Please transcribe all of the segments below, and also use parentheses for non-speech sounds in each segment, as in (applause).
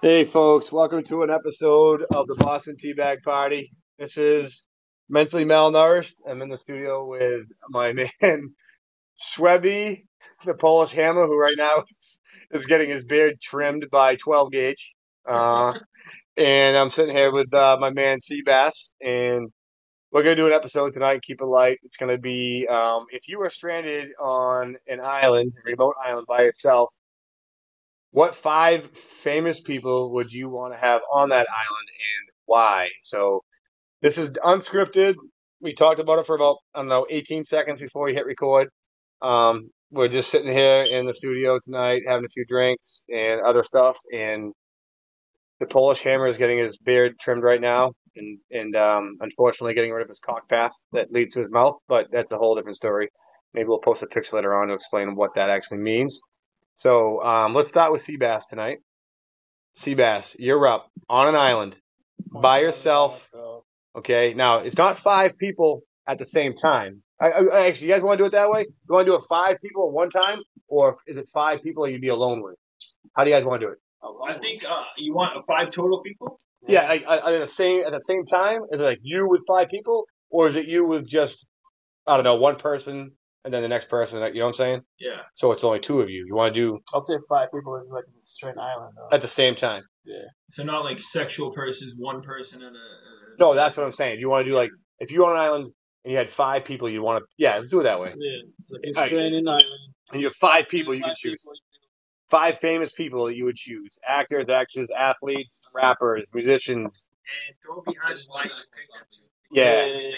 Hey, folks, welcome to an episode of the Boston Teabag Party. This is Mentally Malnourished. I'm in the studio with my (laughs) man, Shwebby, the Polish Hammer, who right now is, is getting his beard trimmed by 12 Gage. Uh, (laughs) and I'm sitting here with uh, my man, Sebass, and we're going to do an episode tonight, keep it light. It's going to be um, if you were stranded on an island, a remote island by yourself, what five famous people would you want to have on that island and why? So this is unscripted. We talked about it for about, I don't know, 18 seconds before we hit record. Um, we're just sitting here in the studio tonight having a few drinks and other stuff. And the Polish hammer is getting his beard trimmed right now and, and um, unfortunately getting rid of his cock path that leads to his mouth. But that's a whole different story. Maybe we'll post a picture later on to explain what that actually means. So um, let's start with Sebass tonight. Sebass, you're up on an island by yourself. Okay, now it's not five people at the same time. I, I, actually, you guys want to do it that way? You want to do it five people at one time, or is it five people that you'd be alone with? How do you guys want to do it? I think uh, you want five total people. Yeah, I, I, at the same at the same time. Is it like you with five people, or is it you with just I don't know one person and then the next person? You know what I'm saying? Yeah. So it's only two of you. You want to do I'll say five people in like a straight island. Though. at the same time. Yeah. So not like sexual versus one person and a. a No, that's what I'm saying. If you want to do like if you're on an island and you had five people, you want to yeah, let's do it that way. Yeah, like a Alright. straight island. And you have five people you Five can choose. people. Five famous people that you would choose: actors, actors, athletes, rappers, musicians. And throw behind why you picked them two. Yeah. Yeah, yeah, yeah.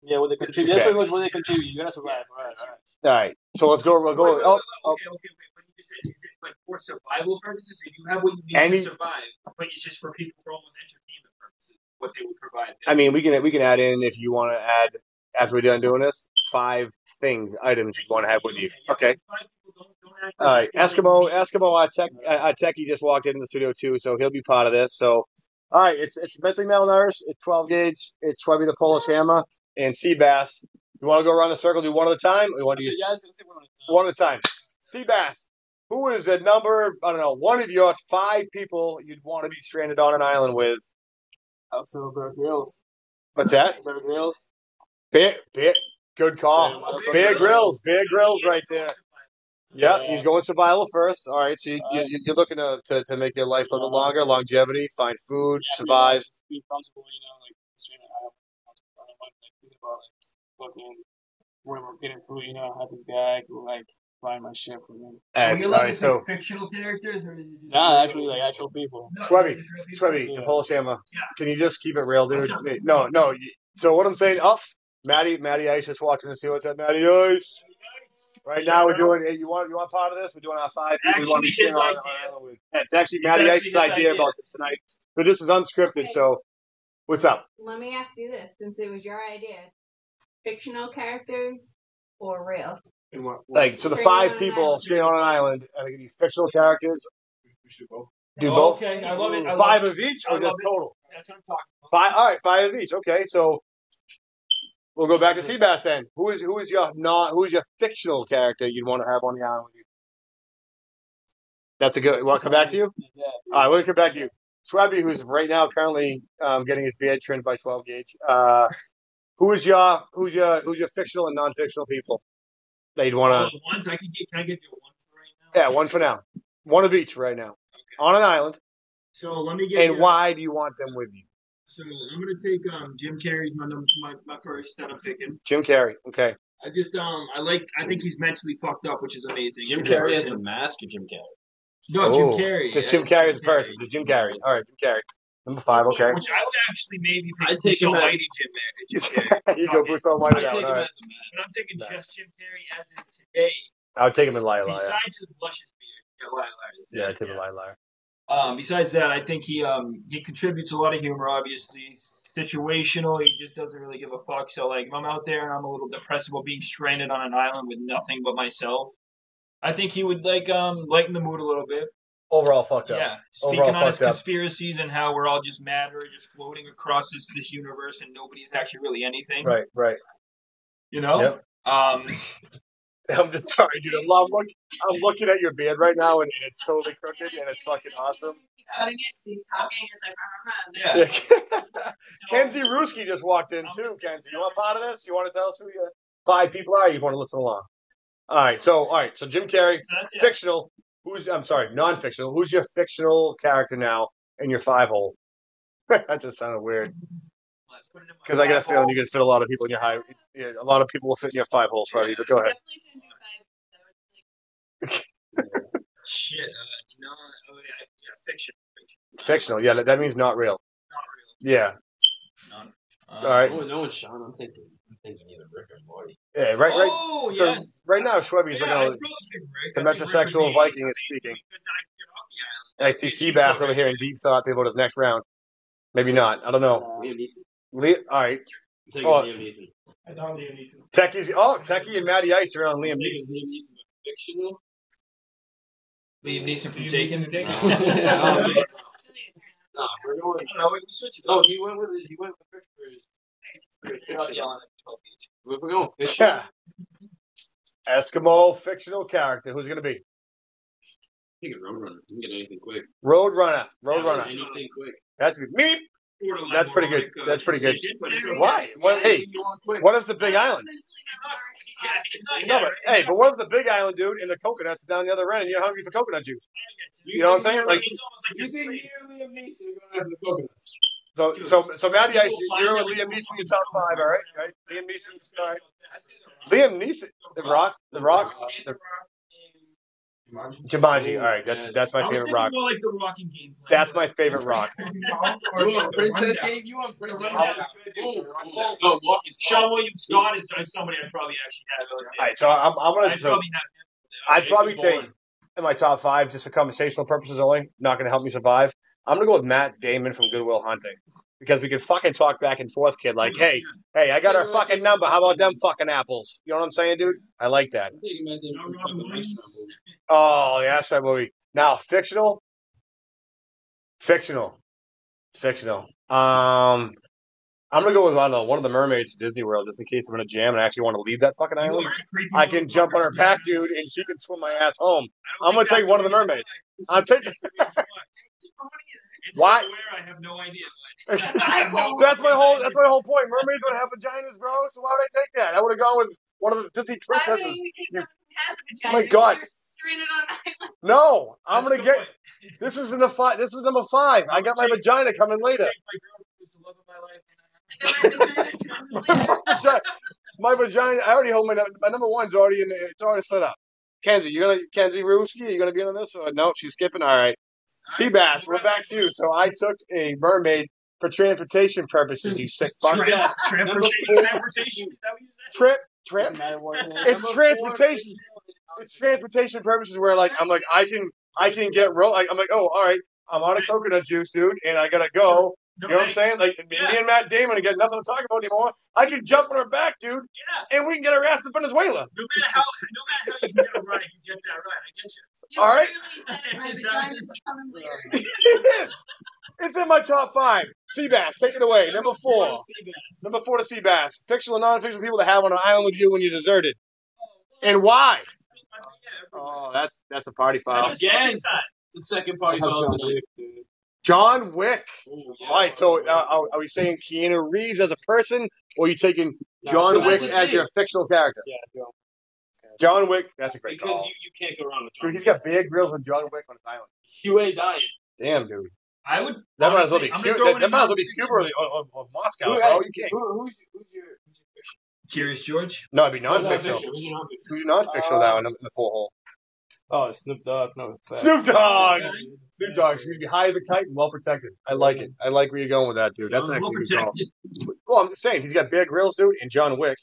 Why you would want them there with the country. Yeah, when they contribute. That's pretty much what they contribute. You gotta survive. All right, all right. All right. So let's go. We'll go. Wait, wait, Oh, wait, oh, okay, okay, wait. But you just said, is it like for survival purposes? If you have what you need Any- to survive, but it's just for people for almost entertainment purposes, what they would provide. I mean, we can we can add in if you want to add after we're done doing this five things items you want to have with you. Okay. five people don't- don't act All right. like- Eskimo Eskimo our tech our techie just walked into the studio too, so he'll be part of this. So. All right, it's it's mentally malnourished. It's 12 Gage. It's Shwebby the Polish Hammer and sea Sebass. You want to go around the circle, do one at a time, or you want to do yeah, one at a time. one at a time. Sebass, who is the number, I don't know, one of your five people you'd want to be stranded on an island with? Also, Bear Grylls. What's that? Bear Grylls. Bear, Bear, good call. Oh, Bear Bear Grylls, Bear Grylls right there. Yeah, he's going survival first. All right, so you, you, you're looking to, to, to make your life a little longer, longevity, find food, Yeah, survive. Be comfortable, you know, like straight island. I don't like think about like fucking when we're getting food, you know, I have this guy who like find my shit for me. And, Are you all allowed right, so fictional characters or is it just Nah, actually, like actual people. No, Shwebby, just real? Shwebby, the Polish Hammer. Yeah. Can you just keep it real, dude? Sure. No, no. So what I'm saying, oh, Maddie, Maddie Ice just walked in to see what's up, Maddie Ice. Right now we're doing. hey, You want you want part of this? We're doing our five. people we want to his sharing on- on idea. island with. Yeah, it's actually It's Maddie actually Ice's idea, idea. about this tonight. But this is unscripted, Okay. so what's up? Let me ask you this, since it was your idea. Fictional characters or real? And what, Like, so the Stranded five on an people island. stranded on an island, are they gonna be fictional characters? Do Oh, both? Okay, I love it. I love Five it. of each, I or just it. total? That's what I'm talking about. Five. All right, five of each. Okay, so we'll go back to Sebass then. Who is who is your not who is your fictional character you'd want to have on the island with you? That's a good. Want to come back to you? Yeah. All right, we'll come back to you. Swabby, who's right now currently um, getting his beard trimmed by 12 Gage. Uh, who is your who's your who's your fictional and non-fictional people that you'd want Oh, to? ones I can get. Can I get you one for right now? Yeah, one for now. One of each right now on an island. So let me get. And you- why do you want them with you? So I'm gonna take um Jim Carrey's my number my, my first that I'm picking. Jim Carrey. Okay. I just um I like I think he's mentally fucked up, which is amazing. Jim As Carrey as person. the mask or Jim Carrey? No, Jim Oh, Carrey. Just yeah, Jim Carrey as a person. Just Jim Carrey. All right, Jim Carrey. Number five. Okay. Which I would actually maybe pick I'd take Bruce him as- Almighty Jim, Jim Carrey. (laughs) you go Bruce Almighty I'd down. take All him right. as a But mask. I'm taking Nice. just Jim Carrey as is today. I'll take him in Liar Liar. Besides his luscious beard. Yeah, liar, liar. Yeah, Tim in Liar Liar. Um, besides that, I think he um he contributes a lot of humor. Obviously, situational. He just doesn't really give a fuck. So like, if I'm out there and I'm a little depressed about being stranded on an island with nothing but myself, I think he would like um lighten the mood a little bit. Overall fucked up. Yeah, speaking Overall on his fucked up. conspiracies and how we're all just matter, just floating across this this universe, and nobody's actually really anything. Right, right. You know. Yep. Um, (laughs) I'm just sorry, dude. I'm, I'm, look, I'm looking at your beard right now, and, and it's totally crooked, and it's fucking awesome. Cutting it, he's talking, it's like, Yeah. Yeah. (laughs) (laughs) Kenzie Ruski just walked in too. Kenzie, you want part of this? You want to tell us who your five people are? You want to listen along? All right. So, all right. So Jim Carrey, So that's fictional. Who's? I'm sorry, non-fictional. Who's your fictional character now in your five hole? (laughs) that just sounded weird Let's put it in my because I got a five feeling hole. you can fit a lot of people in your high. Yeah, a lot of people will fit in your five holes, Freddie. But go ahead. Shit. Uh, no. Oh, yeah, yeah, fiction. fiction. Fictional. Yeah, that, that means not real. Not real. Yeah. None. All right. No, no, Sean. I'm thinking. I'm thinking either Rick or Morty. Yeah. Right. Right. Oh, So yes. right now, Shwebby's yeah, I'd looking. probably pick the I Rick metrosexual would Viking is speaking. I could get off. And I see Sebass over here in deep thought thinking about his next round. Maybe not. I don't know. Uh, Liam Neeson. Le- all right. I'm taking Oh. Liam Neeson. I thought Liam Neeson. Techie's. Oh, Techie and Matty Ice are on Liam I'm Neeson. Liam Neeson fictional. Liam Neeson from Liam Taken. No. (laughs) (laughs) No, we're going. No, we switch it No, oh, he went with he went with Rick If we're going fictional, Yeah. Eskimo fictional character. Who's gonna be? taking Roadrunner. You can get anything quick. Roadrunner. Roadrunner. Anything quick. That's good. Meep. That's pretty good. moronic, uh, That's pretty good. decision, but it's okay. Why? What, hey, Anything you want quick. what if the Big Island? (laughs) Yeah, it's not No, but hey, but what if the Big Island dude and the coconuts down the other end and you're hungry for coconut juice? You know what I'm saying? Like- it's almost like You this think thing. me or Liam Neeson are going after the coconuts? So, Dude. so, so Matty Ice, We'll you're with. Liam Neeson in your top five, all right? Right? Liam Neeson's all right. I see some- Liam Neeson, The Rock, The Rock, The The Jumanji. All right, that's Yes. that's my favorite Rock. more like the rocking game. That's my favorite Rock. (laughs) You want Princess game? You want Princess The game? rundown. Oh, walking Seann William Scott is is somebody I'd probably actually have. All right, so I'm, I'm gonna. I'd So probably have. I'd probably take in my top five just for conversational purposes only. Not gonna help me survive. I'm gonna go with Matt Damon from Good Will Hunting because we can fucking talk back and forth, kid. Like, hey, hey, I got our fucking number. How about them fucking apples? You know what I'm saying, dude? I like that. I'm taking Matt Damon from No, Robin fucking Williams. restaurant movie. Oh, yeah, that's that movie. Now, fictional. Fictional. Fictional. Um, I'm gonna go with I don't know, one of the mermaids from Disney World, just in case I'm in a jam and I actually want to leave that fucking island. are a creepy I can jump on her back, dude, and she can swim my ass home. I'm gonna take one of the mermaids. I'm taking. It's Why? where I have no idea. but- (laughs) no That's my whole. That's my whole point. Mermaids would have vaginas, bro. So why would I take that? I would have gone with one of the Disney princesses. Why wouldn't princesses. you take You- someone who has a Oh my God. Stranded on an island. No, I'm That's gonna get. point. (laughs) This is in the five. This is number five. I got my vagina coming later. Take my girlfriend who's the love of my life. I got my vagina coming later. (laughs) My vagina. I already hold my my number one's already in. The, it's already set up. Kenzie, you gonna Kenzie Ruski? Are you gonna be on this? Or no, she's skipping. All right. Sebass, we're back too. So I took a mermaid for transportation purposes. You sick fuck. Trans- Number Transportation. Transportation. Is that what you said? Trip, trip. Doesn't matter what it is. Transportation. It's transportation purposes where like I'm like I can I can get roll. Like, I'm like oh all right. I'm out of coconut juice, dude, and I gotta go. You know what I'm saying? Like me Yeah. and Matt Damon got nothing to talk about anymore. I can jump on her back, dude, Yeah. and we can get her ass to Venezuela. No matter how, no matter how you get it right, you get that right. I get you. You All right. literally said my Is that- vagina's coming later. it is. (laughs) (laughs) It's in my top five. Sebass, take it away. Number four. Number four to Sebass. Fictional and non-fictional people to have on an island with you when you're deserted. And why? Oh, that's that's a party foul. That's a. The second party John song. Wick. John Wick. Oh, yeah. All right, so uh, are, are we saying Keanu Reeves as a person, or are you taking John John Wick Wick. as your fictional character? Yeah, John. John Wick, that's a great Because call. you, you can't go wrong with John Dude, John he's got big grills with John Wick on his island. You ain't dying. Damn, dude. I would. That might as well be I'm Cuba. gonna throw That, it that in might as well be. Cuba or, the, or, or, or Moscow, Who- bro. You can't. Who, who's, who's your who's your fiction? Curious George. No, it'd be Who's non-fictional. Who's your non-fiction? Who's your non-fictional now in the, in the full hole? Oh, Snoop Dogg. No, facts. Snoop Dogg. Okay. Snoop Dogg. Excuse me. High as a kite and well protected. I like it. I like where you're going with that, dude. That's Well actually a good call. Well, I'm just saying he's got big Grylls, dude, and John Wick.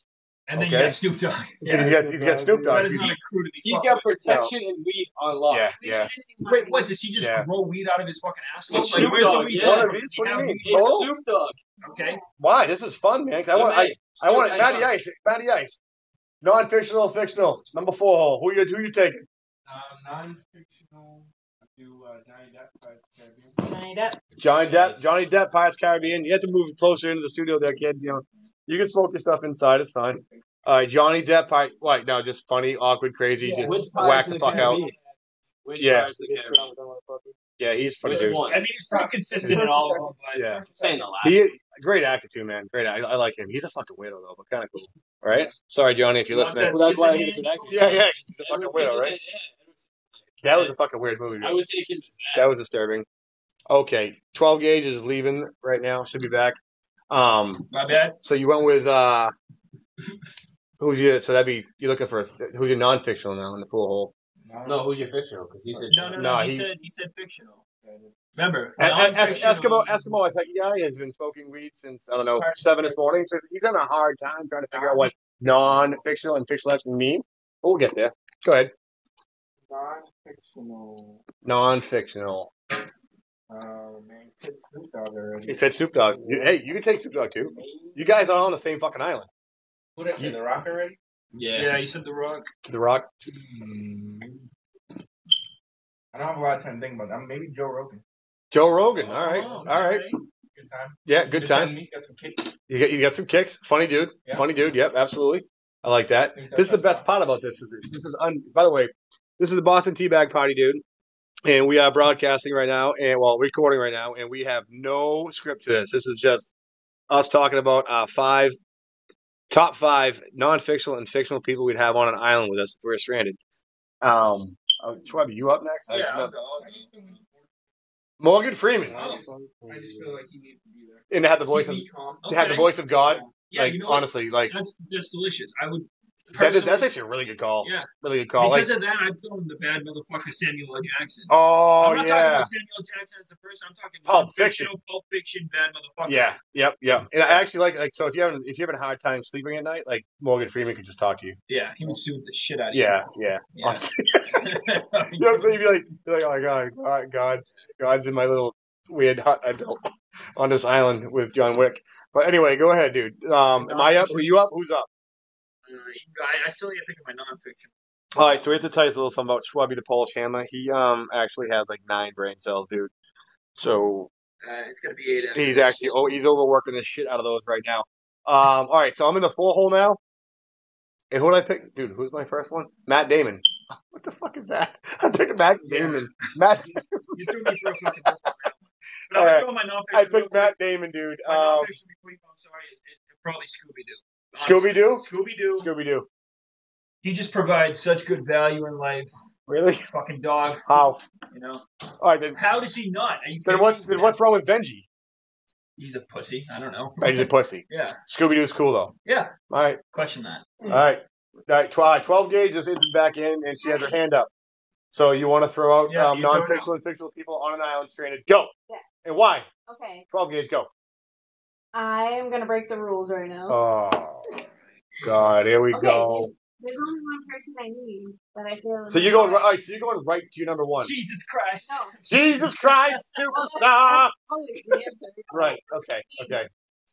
And then Okay. you got Snoop Dogg. And he's (laughs) Yeah. got he's got Snoop Dogg. That is He's- not a crew to be. He's fucked got with. protection and weed on lock. yeah, yeah. should've seen one Wait, what? Does he just Yeah. grow weed out of his fucking asshole? Like, Snoop where's the Dogg, weed? yeah. One from? What do you mean? weed- Total? Snoop Dogg. Okay. Why? This is fun, man. 'cause I want I, I want it. Matty Ice. Matty Ice. Non-fictional, fictional. Number four hole. Who you who you taking? Um, non-fictional. Do uh, Johnny Depp. Pirates Caribbean. Johnny Depp. Johnny Depp. Johnny Depp. Pirates Caribbean. You have to move closer into the studio there, kid. You know, you can smoke your stuff inside. It's fine. All right, Johnny Depp. I, what? No, just funny, awkward, crazy, Yeah. just whack the fuck out. Which Yeah. Pirates of the Caribbean? Yeah, he's funny Which dude. one? I mean, he's pretty consistent in all of them. But Yeah. Saying the last. He great actor too, man. Great. I, I like him. He's a fucking weirdo though, but kind of cool. All right. Sorry, Johnny, if you're Not listening. that Well, that's why he's a good actor. Yeah, yeah. He's a fucking weirdo, Scissorhands, right? yeah, That was a fucking weird movie. I would take him as that. That was disturbing. Okay, 12 Gage is leaving right now. Should be back. Um, My bad. so you went with uh, who's your? So that'd be you're looking for a, who's your non-fictional now in the pool hole. No, who's your fictional? Because he said No, no, no. No, he, he- said he said fictional. Remember, E- e- Es- non-fictional- Eskimo Eskimo Eskimo guy has been smoking weed since I don't know seven this morning. So he's having a hard time trying to figure out what non-fictional and fictional actually mean. But we'll get there. Go ahead. Non-fictional. Non-fictional. Oh man, you said Snoop Dogg already. He said Snoop Dogg. You- Hey, you can take Snoop Dogg too. You guys are on the same fucking island. Who did I say? The Rock already? Yeah. Yeah, you said The Rock. To the Rock. Mm-hmm. I don't have a lot of time to think about that. Maybe Joe Rogan. Joe Rogan. All right. Oh, All right. Good time. Yeah, good time. Meat, got some kicks. You got you got some kicks. Funny dude. Yeah. Funny dude. Yep, absolutely. I like that. Think This is the best part about this. Is this, this is un, by the way, this is the Boston Teabag Party, dude. And we are broadcasting right now, and well, recording right now, and we have no script to this. This is just us talking about uh, five top five non-fictional and fictional people we'd have on an island with us if we were stranded. Um, oh, Schwab, you up next? Yeah, no. I'll. I'll I go. just, feel- Morgan Freeman, I just, I just feel like he needs to be there. and to have the voice of Keep calm. to have the voice of God. Yeah, like you know honestly, like That's that's delicious. I would. That is, that's actually a really good call. Yeah. Really good call. Like, Because of that, I'd throw in the bad motherfucker Samuel L. Jackson. oh I'm not talking about Samuel L. Jackson as a person. I'm talking Pulp non-fictional, Pulp Fiction, bad motherfucker. Yeah, yep, yep. And I actually like like so if you having if you're having a hard time sleeping at night, like Morgan Freeman could just talk to you. Yeah, he would soothe the shit out of you. Yeah, yeah. (laughs) Yeah. (laughs) You know what I'm saying? You'd be like, you're like, oh my god, God, God, God's in my little weird hut I built on this island with John Wick. But anyway, go ahead, dude. Um, am I up? Are you up? Who's up? Uh, I, I still need to think of my non-fiction. All right, so we have to tell you a little something about Schwabby the Polish Hammer. He um actually has like nine brain cells, dude. So Uh, it's gonna be eight. He's actually oh he's overworking the shit out of those right now. Um, all right, so I'm in the four hole now. And who did I pick, dude? Who's my first one? Matt Damon. (laughs) What the fuck is that? (laughs) I picked Matt Damon. Matt. (laughs) You threw me for a fucking loop on that one. But my non-fiction. I picked. Matt Damon, dude. My Um, non-fiction before you go, I'm sorry, is is probably Scooby Doo. Scooby Doo. Scooby Doo. Scooby Doo. He just provides such good value in life. Really? Fucking dog, How? you know. All right, then. How does he not? Are you Then what? Then what's wrong with Benji? He's a pussy. I don't know. Benji's a pussy. Yeah. Scooby Doo's cool though. Yeah. All right. Question that. All right. All right. Twelve, 12 Gage is entered back in, and she has her hand up. So you want to throw out Yeah, um, you throw it non-fictional and fictional people on an island stranded? Go. Yes. And why? Okay, 12 Gage, go. I am gonna break the rules right now. Oh, God, here we okay, go. there's, there's only one person I need that I feel. So you're going right. All right, so you're going right to your number one. Jesus Christ. No, Jesus Christ, (laughs) oh, superstar. always the answer. Right. Okay. Okay.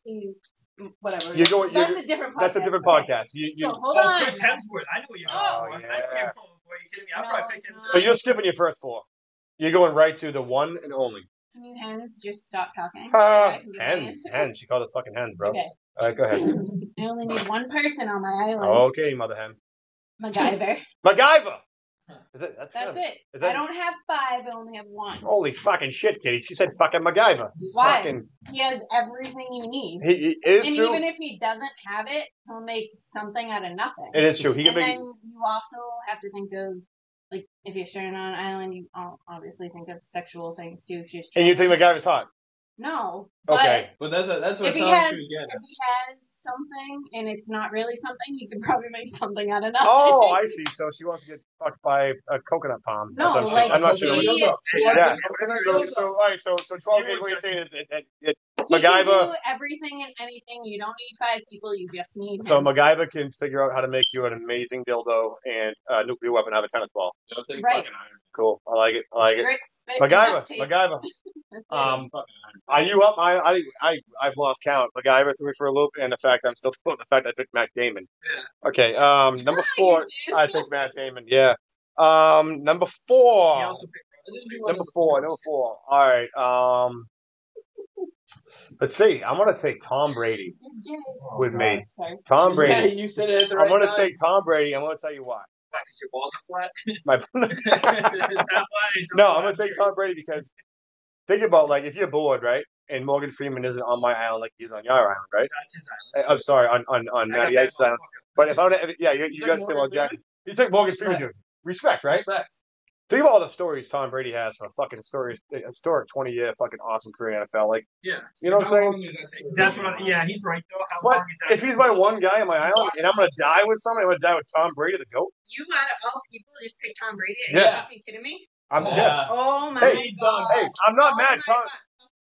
He's whatever. You're going. You're, That's a different. Podcast. that's a different Okay. podcast. You, you, So hold oh, on. Chris Hemsworth. I know what you're Oh, oh talking yeah. about. I can't pull. Are you kidding me? I'll No, probably pick him. so you're skipping your first four. You're going right to the one and only. Can you hands just stop talking? Uh, I can get my hens. answer? Hens. She called us fucking hens, bro. Okay. All right, go ahead. (clears throat) I only need one person on my island. Okay, mother hen. MacGyver. (laughs) MacGyver. Is it? That's, it. That's it. Is that- I don't have five. I only have one. Holy fucking shit, Kitty. She said fucking MacGyver. He's Why? Fucking, He has everything you need. he, he, is and true. even if he doesn't have it, he'll make something out of nothing. it is true. He can and make. then you also have to think of, like, if you're stranded on an island, you all obviously think of sexual things too. If you're And you think the guy MacGyver's hot? No. But Okay. But that's a, that's what if he sounds has, true again. if he has something and it's not really something, you can probably make something out of nothing. Oh, I see. (laughs) So she wants to get fucked by a coconut palm. No, some shit. like, I'm not sure. he- what- he has Yeah. everything. So, so, all right. So, so 12 Gage. What you're saying is, it, it, it, He can MacGyver- do everything and anything. You don't need five people. You just need so him. MacGyver can figure out how to make you an amazing dildo and a nuclear weapon out of a tennis ball. Don't take Right. Fucking iron. Cool. I like it. I like it. Grit, spit, and MacGyver. MacGyver. (laughs) Um, are you up? I, I, I, I've lost count. MacGyver threw me for a loop, and the fact I'm still (laughs) the fact I picked Matt Damon. Okay. Um, number four. I picked Matt Damon. Yeah. Um, number four. He also picked Number four, number four. All right. Um, Let's see. I'm gonna take Tom Brady (laughs) with me. Sorry. Tom Yeah, Brady. you said it at the right I'm gonna time. take Tom Brady. I'm gonna tell you why. Why, 'cause your balls are flat? (laughs) My (laughs) (laughs) no, I'm gonna take Tom Brady because think about like if you're bored, right? And Morgan Freeman isn't on my island like he's on your island, right? That's his island. Uh, I'm sorry, on on on Matty Ice's island. But if I would, yeah, you, you got to say Morgan Jackson. You took Morgan Freeman, dude. Respect, right? Respect. Think of all the stories Tom Brady has for a fucking story, historic 20 year fucking awesome career in NFL. Like, Yeah. you know what I'm saying? that? That's what. I, yeah, he's right though. How But long is that? if he's my one guy on my island and I'm gonna die with somebody, I'm gonna die with Tom Brady, the goat. You out of all people just pick Tom Brady? Are Yeah. you fucking kidding me? I'm Yeah. yeah. Oh my Hey, god. Hey, I'm not oh mad. Tom, God.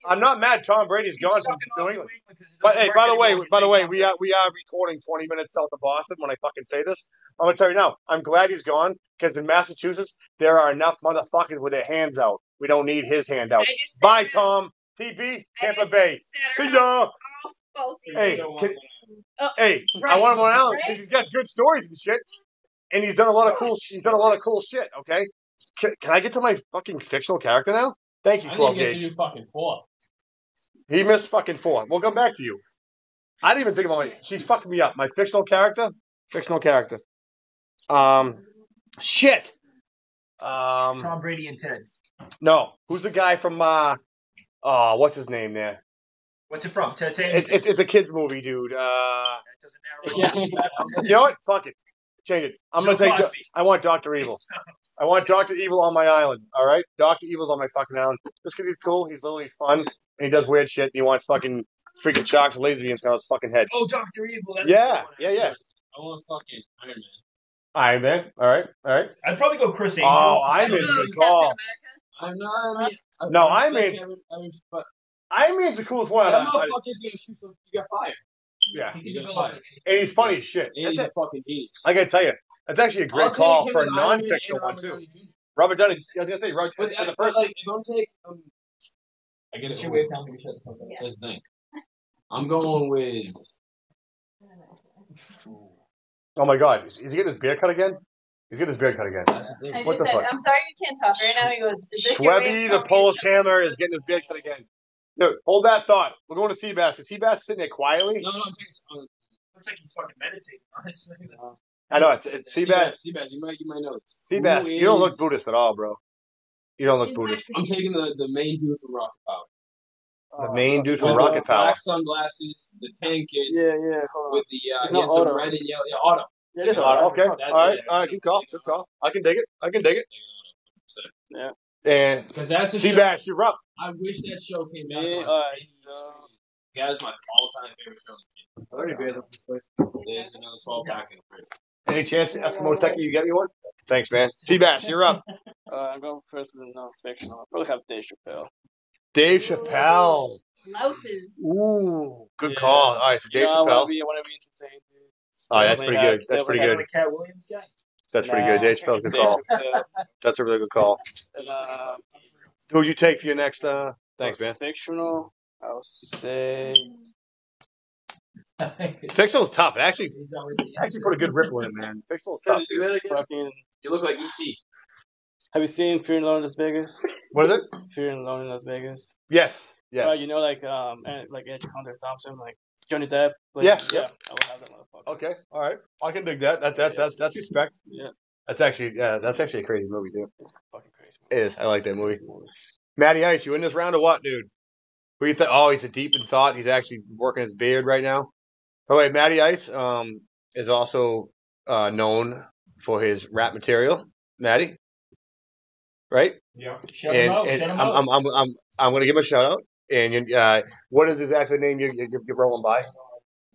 I'm not mad. Tom Brady's He's gone from New off England. New England 'cause it But hey, by the way, by the way, we are we are recording 20 minutes south of Boston. When I fucking say this, I'm gonna tell you now. I'm glad he's gone because in Massachusetts there are enough motherfuckers with their hands out. We don't need his hand out. I just sat Bye, around- Tom. TB, I Tampa Bay. See around ya. all. Hey, can- want Oh, Hey, I want him on Allen because right. he's got good stories and shit, and he's done a lot of cool. He's done a lot of cool shit. Okay, can, can I get to my fucking fictional character now? Thank you, I didn't 12 get to gauge. do fucking four. He missed fucking four. We'll come back to you. I didn't even think about my. She fucked me up. My fictional character. Fictional character. Um, shit. Um, Tom Brady and Ted. no. Who's the guy from? uh Oh, what's his name there? What's it from? Ted It, it's it's a kids movie, dude. Uh, that doesn't narrow it down. (laughs) you know what? Fuck it. Change it. I'm gonna take. Cosby. I want Doctor Evil. (laughs) I want Doctor Evil on my island. All right, Doctor Evil's on my fucking island just because he's cool. He's literally fun and he does weird shit. And he wants fucking freaking sharks and laser beams on his fucking head. Oh, Doctor Evil. That's Yeah, a good one, yeah, yeah. I want fucking Iron Man. Iron Man. All right, all right. I'd probably go Chris oh, Angel. Oh, Iron Man's a Boom, good Captain call. I'm not. I mean, I- No, I Iron Man- every- I mean, but Iron Man's the coolest one. that I- I- motherfucker's gonna shoot some. You got fire. Yeah, He You can got develop fired. it. and he's funny as shit. And he's it. a fucking genius. I gotta tell you, that's actually a I'll great call for a as Iron Man non-fictional one Robert too. Robert Downey. I was gonna say Robert. But, as a but like, don't take. Um, I get It's it. your way of telling me to shut the fuck up. Just think. I'm going with. Oh my God, is, is he getting his beard cut again? He's getting his beard cut again. That's the thing. I What just the said, fuck? I'm sorry you can't talk right now. He goes, is this your way of Shwebby, the Polish hammer, is getting his beard cut again. Dude, hold that thought. We're going to Sebass because Sebass sitting there quietly. No, no, I'm taking. Uh, Looks like he's fucking meditating, honestly. I know it's it's Sebass. Sebass, you might, you might know. this. Sebass, you don't look Buddhist at all, bro. You don't look Buddhist. I'm taking the, the main dude from Rocket Power. The main dude from With Rocket the Power. Black sunglasses, the tank kid Yeah, yeah. Hold on. with the uh, It's he not has the Otto. red and yellow. Yeah, Otto. Yeah, it is Yeah, Otto. Okay, all That- right, yeah, all right, good call, good call. I can dig it. I can dig it. Yeah. And Because that's a show. Sebass, you're up. I wish that show came back. Yeah, on. alright, so. That is my all-time favorite show. Already beers this place. There's another 12 pack in the fridge. Any chance, Eskimo Techie, you get me one? Thanks, man. Sebass, you're up. (laughs) Uh, I'm going first with the non-fiction. I'll probably have Dave Chappelle. Dave Chappelle. Louses. Ooh, good Yeah. call. All right, so Dave yeah, I want Chappelle. to be, I want to be entertained. dude. Oh, that's pretty good. That's pretty good. Katt Williams guy. That's pretty good. Dave Chappelle's a good call. (laughs) That's a really good call. And, uh, Who would you take for your next? uh Thanks, man. Fictional, I'll say. Fictional's tough. It actually, He's actually put a good ripple in it, man. Fictional's tough. Do that. Fucking. You look like E E.T. Have you seen Fear and Loathing in Las Vegas? What is it? Fear and Loathing in Las Vegas. Yes. Uh, Yes. you know, like um, and, like Edge Hunter Thompson, like Johnny Depp. Like, Yeah, yeah. yeah. I would have that motherfucker. Okay. All right. I can dig that. that that's that's that's respect. Yeah, That's actually yeah. That's actually a crazy movie too. it's fucking crazy. It is. I like that movie. Matty Ice, you in this round or what, dude? Who you think? Oh, he's a deep in thought. He's actually working his beard right now. By the way, Matty Ice um, is also uh, known for his rap material. Matty, right? Yeah. Shut and him out. and Shut him I'm, out. I'm, I'm, I'm, I'm going to give him a shout out. And you, uh, what is his actual name you, you, you're rolling by?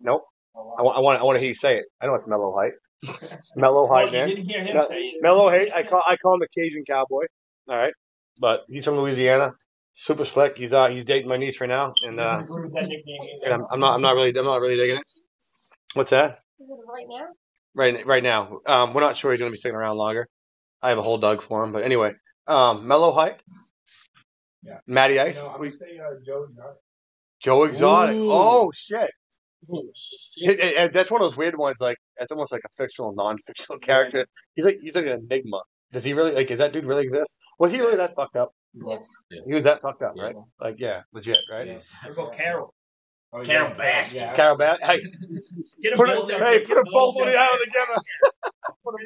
Nope. I want, I want, I want to hear you say it. I know it's Melo Height. (laughs) Mellow Oh, Height, you man. didn't hear him No, say it. Melo Height. I call, I call him the Cajun Cowboy. All right, but he's from Louisiana. Super slick. He's uh, he's dating my niece right now, and uh, Doesn't agree with that nickname either. and I'm, I'm not, I'm not really, I'm not really digging it. What's that? Is it right now? Right, right now. Um, we're not sure he's going to be sticking around longer. I have a whole Doug for him, but anyway, um, Melo Height. Yeah. Matty You Ice. know, I'm gonna say uh, Joe Exotic. Joe Exotic. Ooh. Oh shit. Oh, shit. It, it- it- that's one of those weird ones. Like it's almost like a fictional, non-fictional character. He's like he's like an enigma. Does he really like? Is that dude really exist? Was he really that fucked up? Yes. He was that fucked up, right? Like, yeah, legit, right? Yes. What about Carol? Oh, Carol yeah, Baskin. yeah. Carol Bat. Hey, (laughs) Get them put both it, there. hey, Get put them them both on there. the island together. (laughs)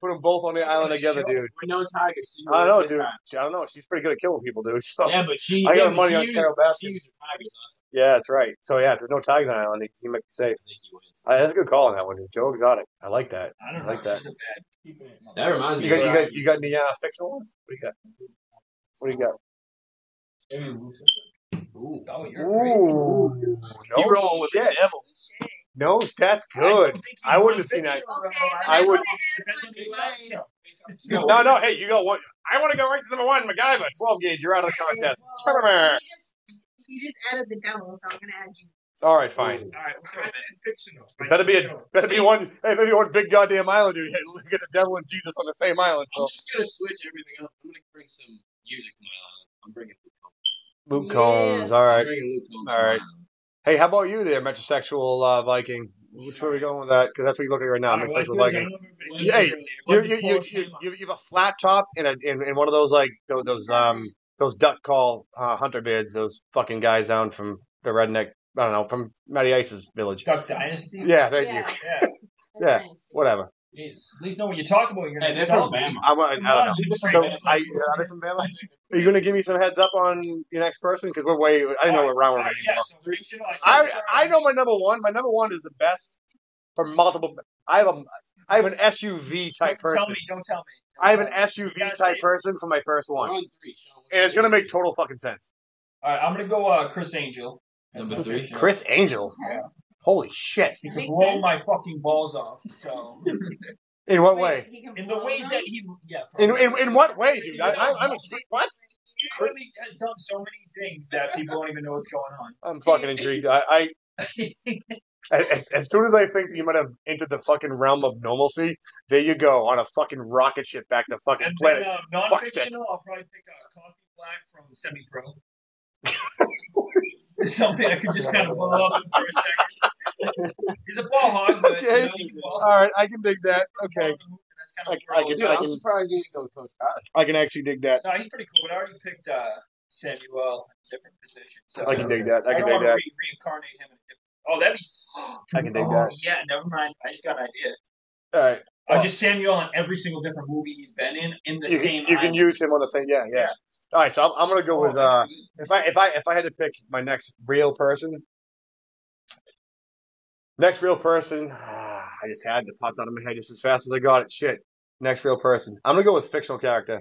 put, them, both on the island together, dude. We know Tiger. She I know, dude. time. I don't know. She's pretty good at killing people, dude. (laughs) So. Yeah, but she. I got yeah, money on used- Carol Baskin. She used her Tigers last time. Yeah, that's right. So yeah, if there's no tigers on the island, he might be safe. I think he wins. Uh, that's a good call on that one, dude. Joe Exotic. I like that. I don't I know. like that. That reminds me. You got, of you got, you got any uh, fictional ones? What do you got? What do you got? Ooh. Oh, you're. Ooh, You no rolling with the devil. Shit. No, that's good. think he's I wouldn't done have seen that. Okay, I would- gonna add Depends one on to the mine. last show. No, no. Hey, you go. What? I want to go right to number one, MacGyver, 12 Gage. You're out of the contest. Well, you just you just added the devil, so I'm gonna add you. All right, fine. All right, we'll go I with said that. fictional. Better be a better be one. Hey, maybe one big goddamn island, dude. Hey, look the devil and Jesus on the same island. I'm just gonna switch everything up. I'm gonna bring some music to my island. I'm bringing Luke Combs. Luke Yeah. Combs. All I'm bringing Luke Combs. All to my right. Island. Hey, how about you there, metrosexual uh, Viking? Which way are we going with that? Because that's what you're looking at right now, All right, well, metrosexual let's Viking. hey, You you you, you, you you have a flat top and a in, in one of those like those, those um those duck call uh, hunter beards. Those fucking guys down from the redneck. I don't know from Matty Ice's village. Duck Dynasty. Yeah, thank Yeah. you. Yeah. (laughs) That's Yeah. Whatever. Jeez, At least know what you're talking about. You're Hey, gonna they're from. Bama. I, want, I Come don't know. So, they're I, are they from Bama? Are you gonna give me some heads up on your next person? Because we're way. I didn't know what round we're All right, in yeah, anymore. so fictional, I, I I know my number one. My number one is the best for multiple. I have a I have an SUV type Don't tell person. me. Don't tell me. I have an Don't tell me. SUV type person for my first one, three. And it's gonna make total fucking sense. All right, I'm gonna go uh, Criss Angel. Number three. Criss Angel. Yeah. Holy shit! He could Makes blow sense. my fucking balls off. So (laughs) In what Wait, way? he can in the blow ways them? that he, yeah. In in, in what way, dude? I, I, I'm intrigued. What? He literally has done so many things that people don't even know what's going on. I'm fucking intrigued. I, I (laughs) as, as soon as I think you might have entered the fucking realm of normalcy, there you go on a fucking rocket ship back to fucking And planet. then uh, Fuck non-fictional, I'll probably pick a coffee black from Semi Pro. Something I could just kind of blow up for a second. He's a ball hog, but Okay. you know, he's ball All right, I can dig that. Okay, That's kind of I- I can- Dude, I I'm surprised you didn't go with Coach College. I can actually dig that. No, he's pretty cool, but I already picked uh, Samuel in a different position. So I can dig that. I I can don't dig want to that. re- reincarnate him in a different. Oh, that'd be. s- (gasps) I can dig oh, that. Yeah, never mind. I just got an idea. All right, Uh, just Samuel in every single different movie he's been in in the you, same. can, you can use him on the same. Yeah, yeah. All right, so I'm, I'm gonna go Oh, with uh, if I if I if I had to pick my next real person, next real person, (sighs) I just had to pop out of my head just as fast as I got it. Shit, next real person. I'm gonna go with fictional character,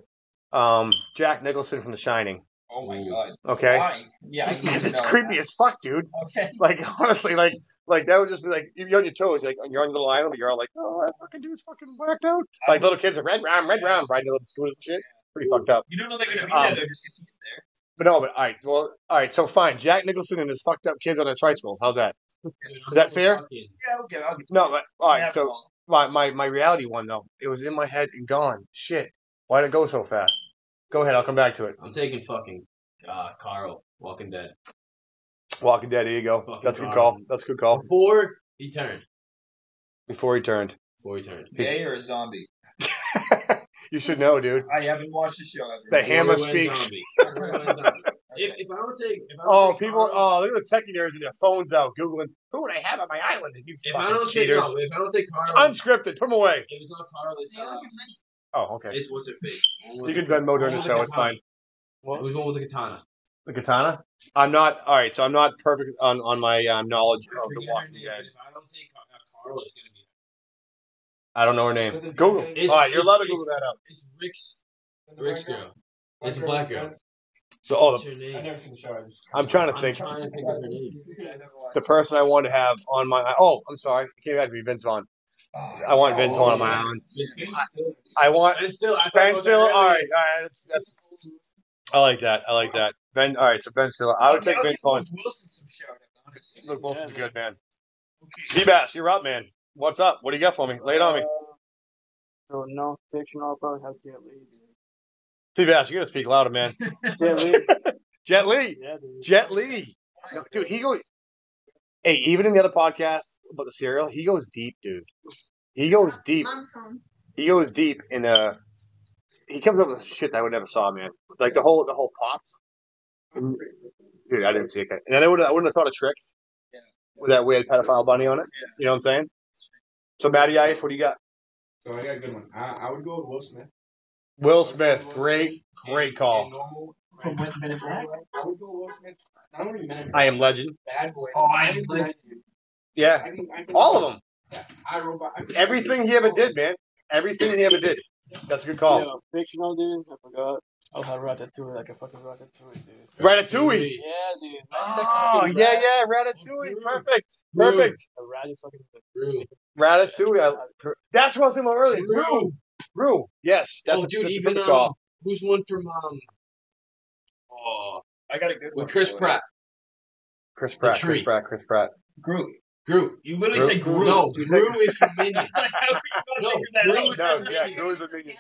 um, Jack Nicholson from The Shining. Oh my god. Okay, Why? Yeah, because (laughs) it's creepy that. as fuck, dude. Okay. (laughs) Like honestly, like like that would just be like you're on your toes, like you're on your little island, but you're all like, oh, that fucking dude's fucking whacked out. Like little kids are red round, red round, riding their little scooters and shit. Pretty fucked up. You don't know they're gonna be Um, there though just 'cause he's there. But no, but all right, well, all right. So fine, Jack Nicholson and his fucked up kids on their tricycles. How's that? Dude, I'm Is that fair? Yeah, I'll. I'll give. No, but all right. So my my my reality one though, it was in my head and gone. Shit, why did it go so fast? Go ahead, I'll come back to it. I'm taking fucking uh, Carl, Walking Dead. Walking Dead. Here you go. Fucking That's a good Carl. call. That's a good call. Before he turned. Before he turned, Before he turned. gay or a zombie? (laughs) you should know, dude. I haven't watched the show ever. The hammer speaks. zombie. Before he went zombie. If, if I don't take, if I don't Oh, take people! Carl, Oh, look at the techie nerds with their phones out, googling who would I have on my island? You if I don't take, no, if I don't take Carl, Unscripted. Put them away. if it's not Carl, it's uh, all have money. Oh, okay. it's what's her face. You can Venmo during the show. It's fine. Who's one with the katana? The katana. I'm not. All right. So I'm not perfect on on my um, knowledge of the forget Walking Dead. but If I don't take uh, Carl, it's gonna be. I don't know her name. Google. It's- All right, you're allowed to Google that up. It's Rick's. Rick's girl. It's a black girl. So, oh, What's the, I've name? never seen the show. I just. I'm trying to I'm think. trying to think of her name. (laughs) The person I want to have on my. Oh, I'm sorry. It came back to me, Vince Vaughn. Ah. I want Vince Vaughn on my oh. island. It's I want And still, I Ben Stiller. All right, all right. That's, that's. I like that. I like that. Ben. All right. So Ben Stiller. I would take Vince Vaughn. Luke Wilson some shout out. honestly. Luke Wilson's good, man. Okay. Sebass, you're up, man. What's up? What do you got for me? Lay it on me. So no fiction, I'll probably have Jet Li. Sebass, you gotta speak louder, man. (laughs) Jet Li. (laughs) Jet Li. Yeah, dude. Jet Li. No, dude, he goes. Hey, even in the other podcast about the cereal, he goes deep, dude. He goes deep. Mom's. He goes deep in uh he comes up with shit that I would never saw, man. Like the whole the whole pops. Dude, I didn't see it. And I would I wouldn't have thought of tricks Yeah. with that weird pedophile bunny on it. You know what I'm saying? So Matty Ice, what do you got? So I got a good one. I, I would go with Will Smith. Will Smith, great, great And call. normal- From when Men in Black? I would go Will Smith. Not only Men in I am legend. Bad Boys. Oh, I Am Legend. Yeah, I can, I can, all of them. Yeah, I Robot. I can- Everything he ever did, man. Everything he ever did. That's a good call. Yeah, fictional dude. I forgot. Oh, I'll have Ratatouille, like a fucking Ratatouille, dude. Ratatouille. Yeah, dude. Oh yeah, yeah, Ratatouille. Perfect, perfect. The rat is fucking. True. Ratatouille. I- That's what I was thinking about earlier. Rue. Rue. Yes, that's oh, a, dude, that's a even good um, who's one from um, oh, I got a good one. with Chris. Pratt, Chris Pratt. tree. Chris Pratt. Chris Pratt. Groot. Groot. You literally Groot? said Groot. No, You said- Gru is from (laughs) Minions. How are you gonna No, figure that Groot out? No, yeah, Gru is a minion.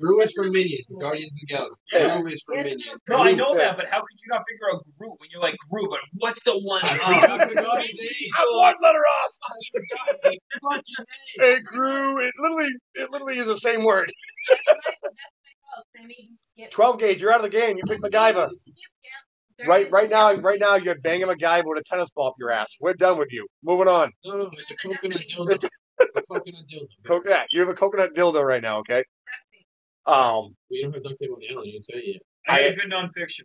Gru is from Minions. Guardians of the Galaxy. Yeah. Gru is from Minions. No, I know that, but how could you not figure out Groot when you're like Groot? But what's the one? I forgot his (laughs) name. I'm one letter off. Fucking name. It literally, it literally is the same word. That's my fault. I made you skip. Twelve gauge. You're out of the game. You pick MacGyver. You skip, yeah. Right, right now, right now, you're banging MacGyver with a tennis ball up your ass. We're done with you. Moving on. No, no, it's a coconut (laughs) dildo. a coconut dildo. Co- (laughs) yeah, you have a coconut dildo right now. Okay. Um. We don't have duct tape on the island. You didn't say it yet. I got a good nonfiction.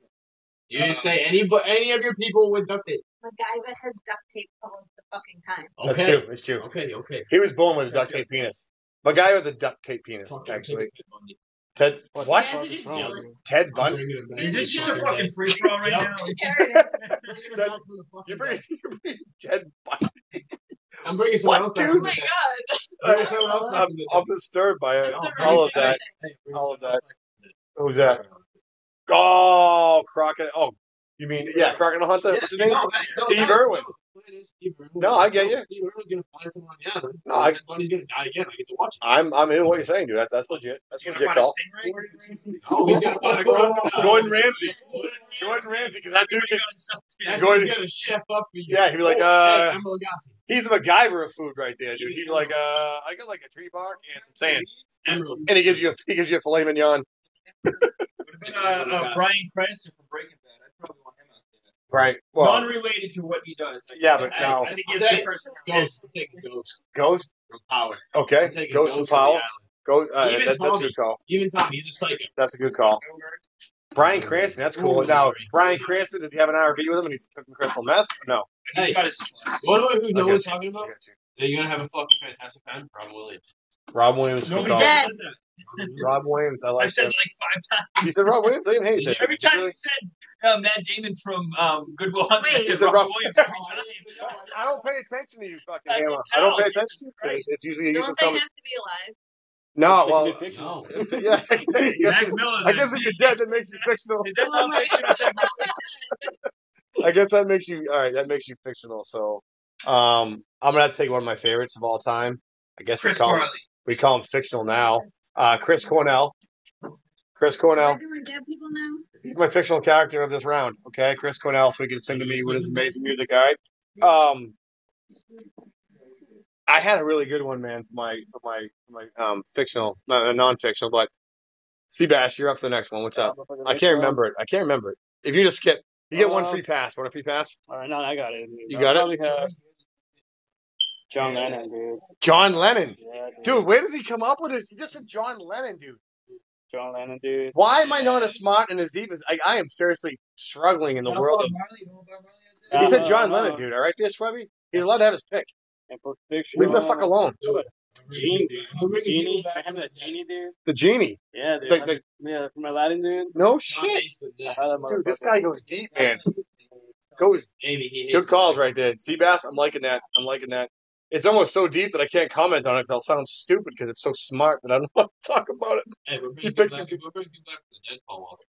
You didn't say any, but any of your people with duct tape. MacGyver has duct tape all the fucking time. That's true. It's true. Okay, okay. He was born with a duct tape penis. MacGyver was a duct tape penis, Fuck, actually. Ted Bundy. Ted. What? What? Yeah, he just wrong jealous. Ted I'm Bundy. bringing him back. Is this just a Fucking fucking free for all right now? (laughs) (laughs) Bringing him Ted- back from the You bring, dead. you bring Ted Bundy. I'm bringing someone What, else dude? dead. Bringing someone else back I'm, I'm disturbed by it. All of that. All of someone else back from the dead. Who's that? Oh, Crockett. Oh, you mean yeah, Crocodile Hunter? What's his name? No, Steve no, Irwin. No, the plan is Steve Irwin. No, I get you. Steve Irwin's gonna find someone on the island. No, I- Ted Bundy's gonna die again. I get to watch it. I'm I'm in what you're saying, dude. That's that's legit. That's a You legit gonna find a call. stingray? Oh, he's gonna find a crocodile. Gordon Ramsay. Gordon Ramsay, because that dude can, That's Gordon- Gordon, gonna chef up for you. Yeah, he'd be like, oh, uh, hey, he's a MacGyver of food right there, dude. He'd be like, uh, I got like a tree bark and some sand, Emerald. and he gives you a, he gives you a filet mignon. Would have been uh, uh, Bryan Cranston from Breaking Bad. I'd probably want him out there. Right. Well, Non-related to what he does. Like, Yeah, but I, no. I think he has good personality. Ghost. Ghost Ghost. from Power. Okay. I'm taking Ghost Ghost and from the Powell. Uh, Even that, that's a good call. Even Tom, he's a psycho. That's a good call. Bryan Cranston. That's cool. Ooh, Now, Larry. Bryan Cranston. Does he have an RV with him and he's cooking crystal meth? No. He's Hey. got his supplies. You wanna know who no I one's got you. talking about? I you. That you're gonna have a fucking fantastic fan? Rob Williams. Rob Williams. Nobody's good Dead. Said that. Rob Williams. I like I've said him. it like five times. You said Rob Williams. I didn't hate it. Every time you said uh, Matt Damon from um, Good Will Hunting, I Wait. said Rob Rob- Williams every (laughs) time. I don't pay attention to you, fucking I can. I don't pay attention to you. Right. It's usually a Don't they have to be alive? No, well, (laughs) No. yeah. I guess, Mac Miller. I guess if you're dead, that makes you (laughs) fictional. Is that non-fiction or technical? I guess that makes you all right. That makes you fictional. So, um, I'm gonna have to take one of my favorites of all time. I guess we Chris call him, we call him fictional now. Uh, Chris Cornell. Chris Cornell. We're doing dead people? He's my fictional character of this round. Okay, Chris Cornell, so he can sing to me with his amazing music. All right. Um, I had a really good one, man, for my for my for my um fictional, uh, non-fictional. But Sebass, you're up for the next one. What's up? I can't remember it. I can't remember it. If you just skip, you get one Uh, free pass. Want a free pass? All right, no, I got it. You I'll got it? Probably have John Lennon, dude. John Lennon. Yeah, Dude, where does he come up with this? He just said John Lennon, dude. John Lennon, dude. Why am I not as smart and as deep as I, I am? Seriously struggling in the world of. Yeah, He said John no. Lennon, dude. All right, there, Shwebby. He's allowed to have his pick. And for fictional, Leave the uh, fuck alone. Genie, dude. I'm Genie. I have that the genie, dude. The genie. Yeah, dude. The- I- the- yeah, from Aladdin, dude. No shit, Jason, I yeah. had that dude. This guy goes deep, man. Goes Amy, he hates good calls it. right there. Sebass, I'm liking that. I'm liking that. It's almost so deep that I can't comment on it because I'll sound stupid because it's so smart that I don't (laughs) want to talk about it. Hey, we're bringing pick people some back, we're bringing people back from the dead, Paul Walker.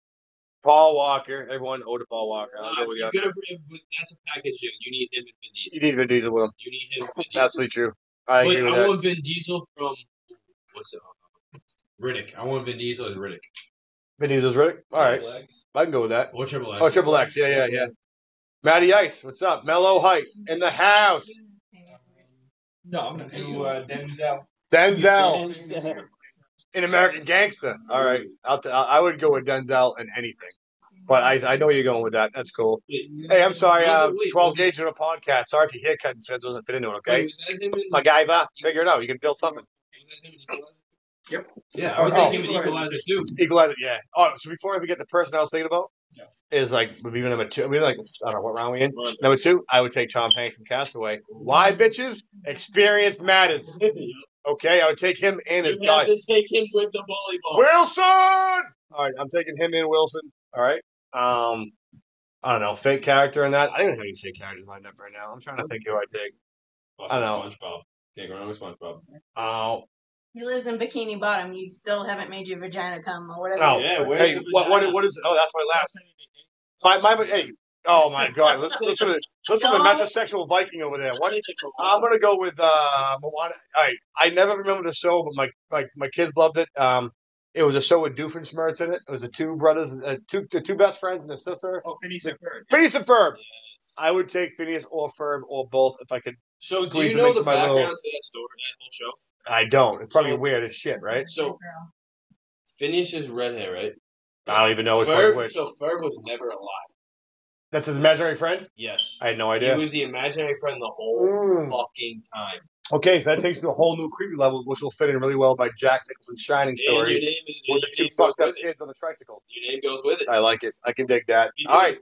Paul Walker, everyone owed to Paul Walker. I'll Uh, go you you. gotta bring, that's a package deal. You need him and Vin Diesel. You need Vin Diesel with him. You need him Vin Diesel. Absolutely true. I But agree with I that. want Vin Diesel from what's it? Riddick. I want Vin Diesel as Riddick. Vin Diesel's ready. All right, I can go with that. Or Triple X. Oh, Triple X. Yeah, yeah, yeah. Matty Ice, what's up? Melo Height in the house. No, I'm gonna do uh, Denzel. Denzel. in American Gangster. All right, I'll t- I would go with Denzel in anything. But I I know you're going with that. That's cool. Hey, I'm sorry. Uh, 12 wait. gauge on a podcast. Sorry if your haircut and stuff doesn't fit into it. Okay, Wait, was that him in- my guy, bah, figure it out. You can build something. was that him in Equalizer? Yeah, I would Oh. think him in Equalizer too. Equalizer, yeah. Oh, so before I forget, the person I was thinking about is like would be number two. We like I don't know what round we in. Number two, I would take Tom Hanks from Castaway. Why, bitches? Experience matters. Okay, I would take him and his guy. have to take him with the volleyball. Wilson. All right, I'm taking him in Wilson. All right. Um, I don't know, fake character in that. I don't even have any fake characters lined up right now. I'm trying to think who I take. I know. SpongeBob. Take with SpongeBob. Oh, He lives in Bikini Bottom. You still haven't made your vagina come or whatever. oh, Yeah, hey, to the be. what, what, vagina? what is? Oh, that's my last. My, my, hey, oh my God, listen, listen to listen to the metrosexual Viking over there. What? I'm gonna go with uh, Moana. All right, I never remember the show, but my my my kids loved it. Um, it was a show with Doofenshmirtz in it. It was the two brothers, uh, two the two best friends and a sister. Oh, Phineas and Ferb. Phineas and Ferb. I would take Phineas or Ferb or both if I could. So do you know the background little- to that story, that whole show? I don't. It's probably So- weird as shit, right? So Phineas is red hair, right? I don't even know which one Ferb, which. so Ferb was never alive. That's his imaginary friend. Yes. I had no idea. He was the imaginary friend the whole Mm. fucking time. Okay, so that takes you to a whole new creepy level, which will fit in really well by Jack Nicholson's Shining And your story name is with your the two fucked up kids on the tricycle. Your name goes with it. I like it. I can dig that. Because All right,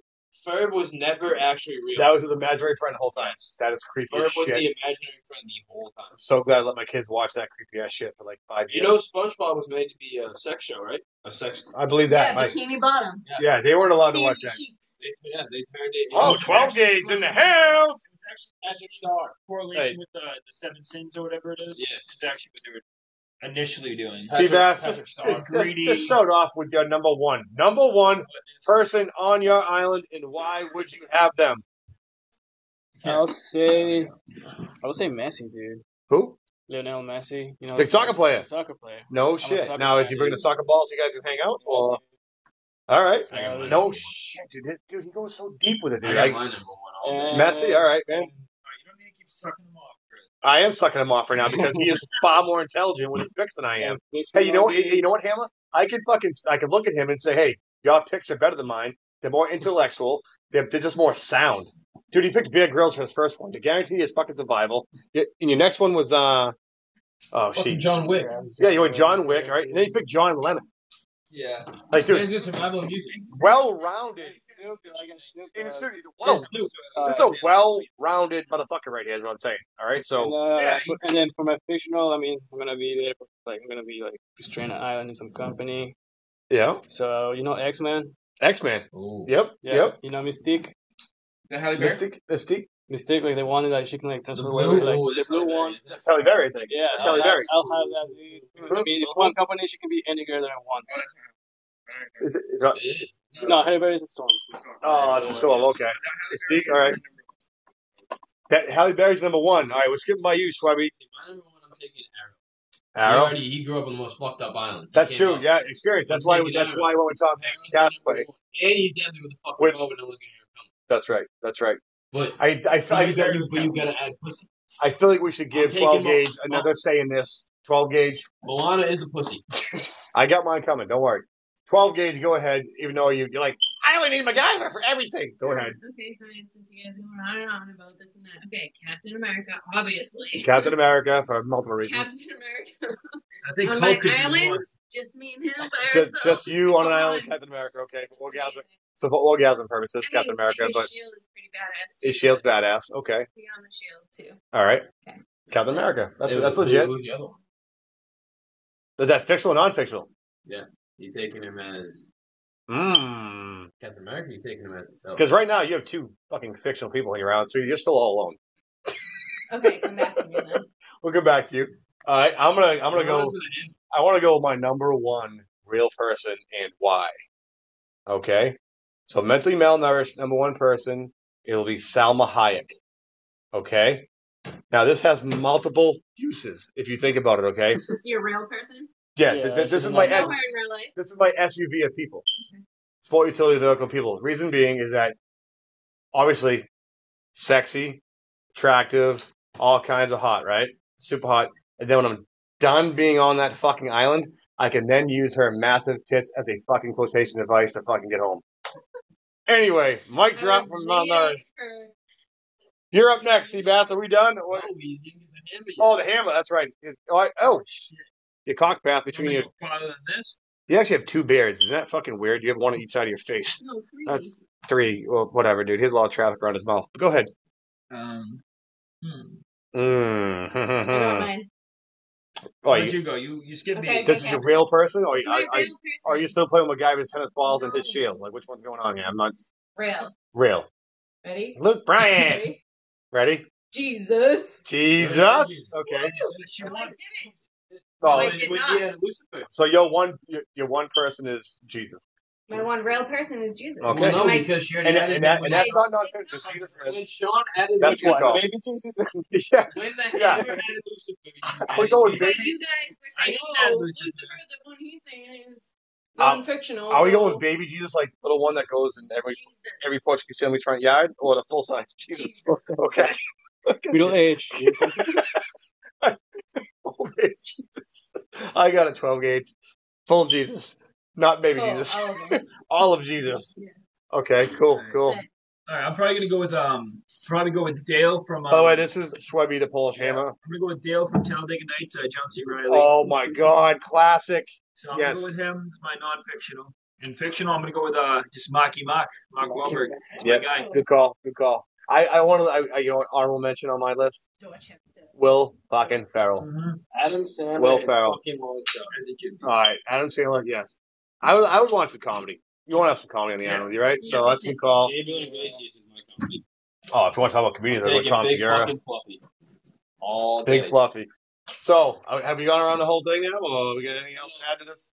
Ferb was never actually real. that was his imaginary friend the whole time. Yes. That is creepy Ferb as was shit. the imaginary friend the whole time. So glad I let my kids watch that creepy ass shit for like five You years. know, SpongeBob was made to be a sex show, right? A sex. I believe that. Yeah, Mike. Bikini Bottom. Yeah, they weren't allowed to watch Sandy that. cheeks. They, yeah, they turned it. Oh, into 12 Gage in the house. It was actually Patrick Star. correlation Hey. with the, the seven sins or whatever it is. Yes. It's actually what they were initially doing. See, Patrick- Bass, Patrick just, Star. just, just, Greedy. just start off with your number one. Number one person on your island, and why would you have them? I'll say, I would say Messi, dude. Who? Lionel Messi. You know, The soccer player. soccer player. No a shit. soccer Now, is guy, he bringing a dude. soccer ball so you guys can hang out? Or all right. I got mine No shit, dude. This, dude, he goes so deep with it, dude. I got I, my number one. all day. Messi, all right, man. Alright, you don't need to keep sucking them off, Chris. I am sucking him off right now because he is (laughs) far more intelligent when he picks than I am. Hey, you know what? You know what, Hammer? I can fucking I can look at him and say, hey, your picks are better than mine. They're more intellectual. They're, they're just more sound. Dude, he picked Bear Grylls for his first one to guarantee his fucking survival. And your next one was uh oh Fucking shit. John Wick. Yeah, you went John Wick, right? And then you picked John Lennon. Yeah. Like, dude, Man's just survival music. well rounded. Snoop, dude, I got Snoop, In uh, the a- Snoop. uh, This is a well rounded motherfucker right here, is what I'm saying. All right, and, so uh, Yeah, and then for my fictional, I mean, I'm gonna be there. For, like, I'm gonna be like stranded island in some company. yeah. So you know X Men. X Men. Yep. Yeah. Yep. You know Mystique. The Halle Berry? Mystique. Mystique. Mystique, like they wanted like she can like The transfer blue, away, like Ooh, the that's blue Halle Berry, one. isn't? That's Halle Berry, I think. Yeah, That's I'll Halle have, Berry. I'll have that. Dude. I mean, if one company, she can be any girl that I want. Is it, is it, It is. No, Halle Berry is a storm. oh, it's a storm. Okay. Mystique. All right. That, Halle Berry's number one. All right, we're skipping by you, Shwebby. See, my number one, I'm taking Arrow. He, already, he grew up on the most fucked up island. He That's true. up. Yeah, experience. That's I'm why. taking That's Arrow. why when we talk Hanks cast play. And he's down there with the fucking With- bow, and no one's gonna hear him. That's right. That's right. But, I I, but, I, you got, you, you gotta add pussy. I feel like we should give 12 Mo- gauge another say in this. 12 Gage. Moana is a pussy. (laughs) I got mine coming. Don't worry. 12 Gage. Go ahead. Even though you, you're like, I only need MacGyver for everything. Go ahead. Okay, fine. Since you guys are on and on about this and that. Okay, Captain America, obviously. (laughs) Captain America for multiple reasons. Captain America. (laughs) I think on Hulk my could be more. islands, just me and him by Just, ourselves. just you on an island, Captain America. Okay, for orgasm. So for orgasm purposes, I mean, Captain America. His But shield is pretty badass. Too. his shield's badass. Okay. Beyond the shield too. All right. Okay. Captain America. That's Hey, that's who- legit. Who's the other one? Is that fictional or non-fictional? Yeah, you're taking him as Mmm. Captain America? You're taking him as himself? Because right now you have two fucking fictional people hanging around, so you're still all alone. Okay, come back to me then. (laughs) We'll get back to you. All right. I'm gonna I'm gonna Go go. on to the end. I want to go with my number one real person and why. Okay. So mentally malnourished, number one person, it'll be Salma Hayek. Okay. Now this has multiple uses if you think about it. Okay. Is he a real person? Yeah. Yeah, th- th- this is my S- her in real life. this is my SUV of people. Sport utility vehicle people. Reason being is that obviously sexy, attractive, all kinds of hot, right? Super hot. And then when I'm done being on that fucking island, I can then use her massive tits as a fucking quotation device to fucking get home. Anyway, Mike I drop from Mount waiting You're up next, Sebass. Are we done? What- Oh, we the hammer. Oh, the hammer. That's right. Oh, I- oh, your cock path between you. farther than this. You actually have two beards. Isn't that fucking weird? You have one on each side of your face. No, three. That's three. Well, whatever, dude. He has a lot of traffic around his mouth. But go ahead. Um, hmm. Mm. I don't mind. oh, Where'd you, you go? You you skipped Okay, me. this is a real person, or My are, are, real are you still playing with MacGyver's tennis balls and his shield? Like, which one's going on here? I'm not Real. real. Ready? Luke Bryan. Ready? Ready? Jesus. Jesus. Okay. She No, I didn't. Oh, I did not. you so your one, your, your one person is Jesus. My one real person is Jesus. Okay. Well, no, My- because she And, already and, added that, and that's they- not not Jesus. is. When Sean added That's Lucifer, good call. Baby Jesus. (laughs) Yeah. when the Yeah. added Lucifer, you Are we going added But baby? you guys were I saying, know that, Lucifer. Lucifer, the one he's saying is Um, non-fictional. Are we going with baby Jesus, like little one that goes in every Jesus. every Portuguese family's front yard, or the full size Jesus? Jesus. (laughs) Okay. Middle age. Jesus. (laughs) Full age Jesus. I got a 12 gauge. Full Jesus. Not baby Oh, Jesus. all of. (laughs) All of Jesus. Yes. Okay, cool, cool. All right, I'm probably gonna go with um, probably go with Dale from. Um, By the way, this is Shwebby the Polish yeah, Hammer. I'm gonna go with Dale from Talladega Nights. Uh, John C. Reilly. Oh my god, classic. So I'm yes. gonna go with him. It's my non-fictional. In fictional, I'm gonna go with uh, just Maki Mock, Mark Wahlberg. Yeah. Good call, good call. I, I want to, I, I, you know, honorable mention on my list. George Hampton. Will fucking Ferrell. Mm-hmm. Adam Sandler. Will and Ferrell. All right, Adam Sandler, yes. I would, I would want some comedy. You want to have some comedy on the island with you, right? So Yeah. that's a good call. Gabriel Iglesias is my company. Oh, if you want to talk about comedians, I'd go Tom big Segura. fucking fluffy. All Big day. Fluffy. So, uh, have we gone around the whole thing now, or we got anything else to add to this?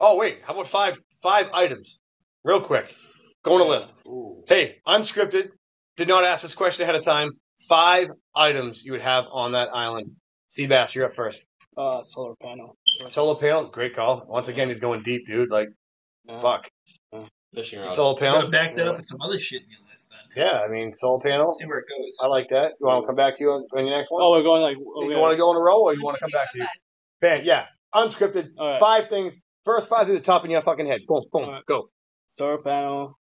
Oh, wait. How about five five items? Real quick. Go on a list. Ooh. Hey, unscripted. Did not ask this question ahead of time. Five items you would have on that island. Sebass, you're up first. Uh, solar panel. Solar panel, great call. Once again, he's going deep, dude. Like, Yeah. fuck. Fishing rod. Solar I'm gonna panel. back that up with some other shit in your list then. Yeah, I mean, solar panel. See where it goes. I like that. You want to come back to you on, on your next one? Oh, we're going like. Oh, you want to go in a row, or you want to come back to you? (laughs) Bam, yeah. Unscripted. All right. Five things. First five to the top of your fucking head. Boom, boom, Alright. go. Solar panel.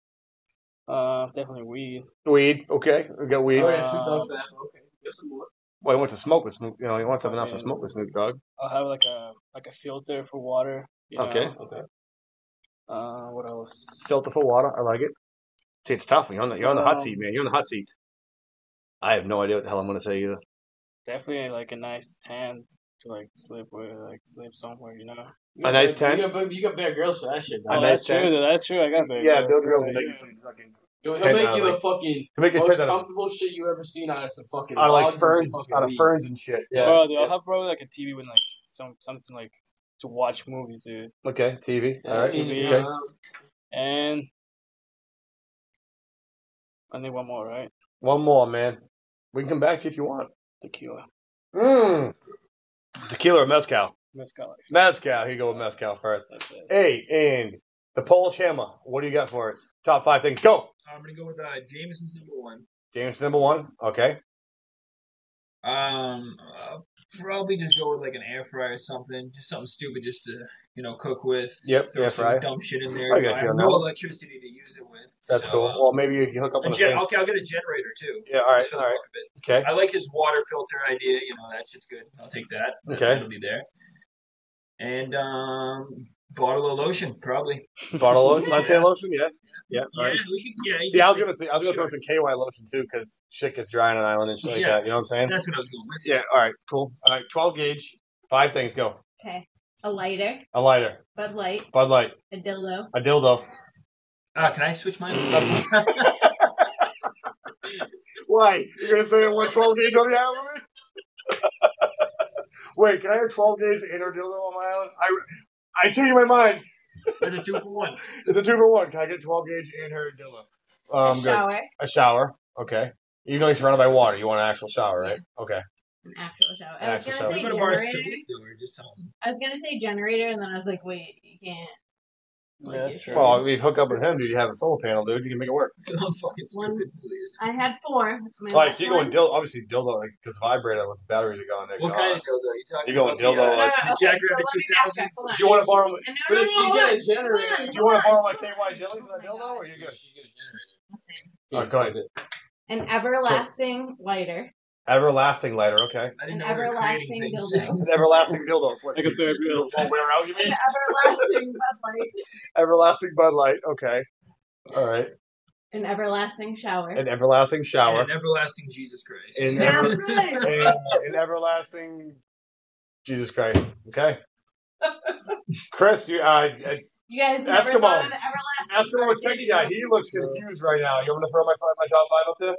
Uh, definitely weed. Weed. Okay, we got weed. Uh, Okay, shoot down for. Okay, get some more. Well, he wants to smoke with Snoop. You know, he wants something else to smoke with Snoop Dogg. I'll have like a like a filter for water. you know. Okay. Okay. Uh, what else? Filter for water. I like it. See, it's tough. You're on the, you're on the hot Um, seat, man. You're on the hot seat. I have no idea what the hell I'm going to say either. Definitely like a nice tent to like sleep with, like sleep somewhere, you know. A nice You tent? got, you got Bear Grylls for that shit. A Oh, nice that's tent. true. though. That's true. I got. Yeah, girls. Bill Grylls Yeah, will make yeah. you some fucking. He'll, Tent he'll make out you of the fucking To make a most tent out of, comfortable shit you ever seen out of some fucking out of like logs and ferns, fucking out of leaves. ferns and shit. Yeah. Bro, dude, yeah. I'll have probably like a TV with like some something like to watch movies, dude. Okay, TV. Yeah, All right. TV, Okay. um, And I need one more, right? One more, man. We can come back to you if you want. Tequila. Mmm. Tequila or mezcal? Mezcal. Mezcal. Here you go with mezcal first. That's it. Hey, and the Polish Hammer. What do you got for us? Top five things. Go. I'm gonna go with uh, Jameson's number one. James number one. Okay. Um, uh, probably just go with like an air fryer or something, just something stupid, just to you know cook with. Yep, throw air some dumb shit in there. I got you have no electricity to use it with. That's so, cool. uh, Well, maybe you can hook up a gen- thing. okay, I'll get a generator too. Yeah. All right. All right. fuck of it. Okay. I like his water filter idea. You know, that shit's good. I'll take that. Okay. It'll be there. And um, bottle of lotion, probably. Bottle of suntan lotion. Yeah. (laughs) Yeah. All Yeah, right. we can. Yeah, you See, can I was say- gonna say I was gonna throw some KY lotion too because shit gets dry on an island and shit like Yeah. that. You know what I'm saying? That's what I was going with. Yeah. All right. Cool. All right. 12 Gage. Five things. Go. Okay. A lighter, A lighter. Bud Light, Bud Light. a dildo, A dildo. Ah, can I switch mine? (laughs) Why? You're gonna say I want 12 Gage on the island? (laughs) Wait, can I have 12 Gage and a dildo on my island? I I changed my mind. There's a two for one. (laughs) It's a two for one. Can I get 12 Gage and her dildo? Um, a good. shower, A shower. Okay. Even though you're surrounded by water, you want an actual shower, right? Okay. an actual shower. I An was actual gonna shower. say We're gonna borrow generator. just something. I was gonna say generator, and then I was like, wait, you can't. Like, Yeah, that's true. Well, if you hook up with him, dude, you have a solar panel, dude. You can make it work. (laughs) So I'm fucking stupid. who is it? I had four. My All right, so you're going one- dildo, obviously dildo, like, because vibrator, once the batteries are gone, they're What gone. kind of dildo are you talking You going about? dildo, (laughs) The, like- uh, No, no, the okay, Jackrabbit so 2000? backtrack, hold on. Do you want to borrow? And no, But no, if no, she's hold got on. a generator, Do you want to borrow my KY jellies for that dildo, or you good? She's gonna generate generator. Listen. All right, go ahead. An everlasting lighter. Everlasting lighter, okay. I didn't An know we were everlasting creating things. dildo. (laughs) An everlasting dildo. What, Like a fair bill. won't wear out, you An mean? everlasting Bud Light. Everlasting Bud Light, okay. All right. An everlasting shower. An everlasting shower. And an everlasting Jesus Christ. In That's ever- right. and an everlasting Jesus Christ. Okay. (laughs) Chris, you uh, You guys never Eskimo. thought of the everlasting Eskimo part, Techie guy. He looks confused right now. You want me to throw my five, my top five up there?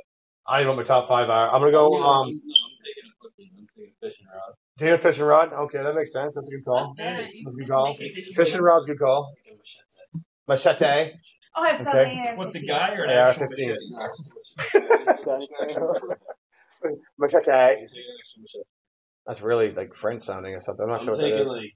I don't know what my top five are. I'm gonna go. no, Um, I'm, no, I'm taking a fucking, I'm taking a fishing rod. take a fishing rod. Okay, that makes sense. That's a good call. Yeah, That's a good call. fishing Fishing rod's a good call. Machete. Machete. Oh, I've got Okay. my AR-15. What, the guy or an Yeah, actual 15. machete? No, it's just a machete. Machete. Take an extra machete. That's really like French sounding or something. I'm not I'm sure what that taking is. like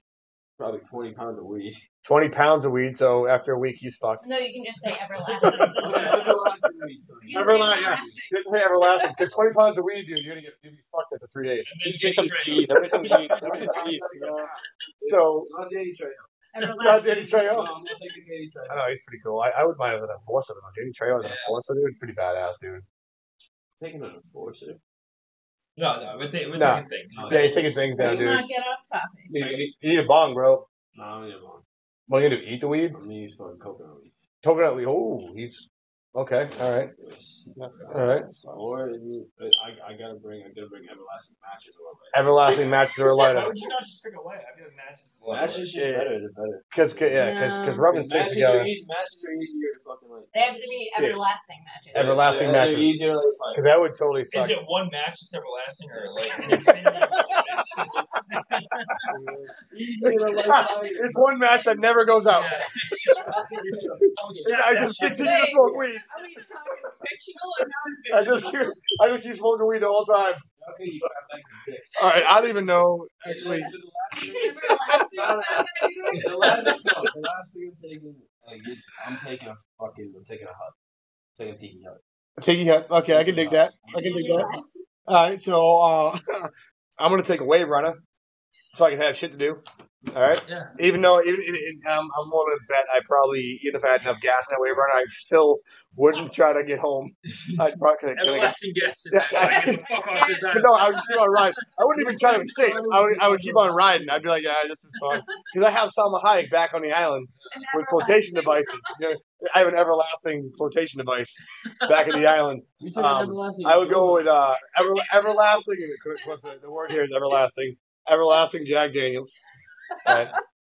probably 20 pounds of weed. 20 pounds of weed, so after a week he's fucked. No, you can just say (laughs) everlasting. Everlasting weed, son. You can say Everlasting, yeah. Just say everlasting. Get 20 pounds of weed, dude. You're gonna get you'll be fucked after three days. And then Just bring some Trail. seeds. Bring some seeds. Bring some seeds. (laughs) So, It's not Danny Trejo. not Danny Trejo. No, I'm not taking Danny I know he's pretty cool. I, I would mind as an enforcer though. Danny Trejo as an enforcer, dude, pretty badass, dude. Taking an enforcer. No, no, we're, th- we're Nah. thinking things. Yeah, you're taking things down, Let's dude. not get off topic. You, you- you need a bong, bro. No, I'm gonna go. What are you gonna do? Eat the weed? I'm gonna use fucking coconut weed. Coconut leaf. Oh, he's okay. All right. Yes. All right. Or I mean, I, I gotta bring, I gotta bring everlasting matches or like. Everlasting matches are a Why lighter. would you not just pick a light? I feel like matches is a lot Matches just Yeah. better, they're better. Cause, 'cause- yeah, cause, cause rubbing sticks matches together. Are easy, matches are easier to fucking like. They have to be everlasting matches. Everlasting they're, matches. They're easier to like fight. Cause that would totally Is suck. it one match that's everlasting or like an infinity of matches? (laughs) easier to like it's one match that never goes out. Yeah. It's just fucking- it's just- I just continue to smoke weed. Are we talking fictional or I non-fictional? just keep, I just keep smoking weed the whole time. How can you have legs and dicks? All right, I don't even know. Actually, Actually, the last thing, the last, no, the last thing I'm taking, like, it, I'm taking a fucking, I'm taking a hut. I'm taking a tiki hut. taking it. Okay, I can dig that. I can dig that. All right, so uh, (laughs) I'm gonna take a wave runner, so I can have shit to do. All right. Yeah. Even though even, even, um, I'm willing to bet I probably even if I had enough gas in that wave runner, I still wouldn't try to get home. I'd (laughs) probably, Everlasting guess. (laughs) Yeah. So I get the fuck off this But no, I would keep on riding. I wouldn't even try to (laughs) escape. I would, I would keep on riding. I'd be like, yeah, this is fun. Because I have Salma Hayek back on the island An with flotation devices. You know, I have an everlasting flotation device back in the island. You took Um, everlasting. I would go with uh, ever, everlasting. Of course, the, the word here is everlasting. Everlasting Jack Daniels. Right.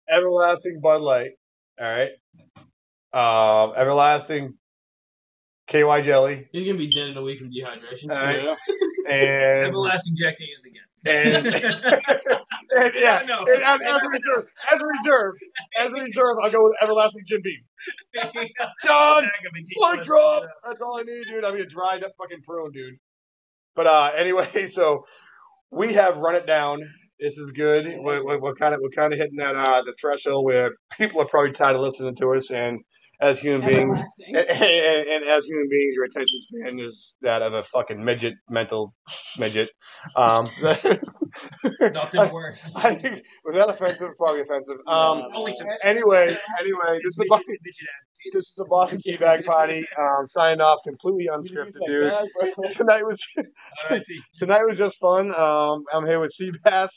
Everlasting Bud Light. All right. Um, everlasting KY jelly. He's gonna be dead in a week from dehydration. All right. And Everlasting Jack Daniels again. and, (laughs) and yeah, know. and as, as a reserve, as a reserve, as a reserve, I'll go with everlasting Jim Beam. (laughs) Done. One drop. That's all I need, dude. I'm gonna dried up fucking prune, dude. But uh, anyway, (laughs) so we have run it down. This is good. We're, we're, we're kind of we're kind of hitting that uh the threshold where people are probably tired of listening to us, and as human beings, and, and, and as human beings, your attention span is that of a fucking midget, mental midget. Um, (laughs) Nothing worse. I think was that offensive? Probably offensive. Um, Only anyway, anyway, this is a Boston, this is a Boston Teabag Party. Um, signing off completely unscripted, dude. (laughs) Tonight was tonight was just fun. Um, I'm here with Sebass.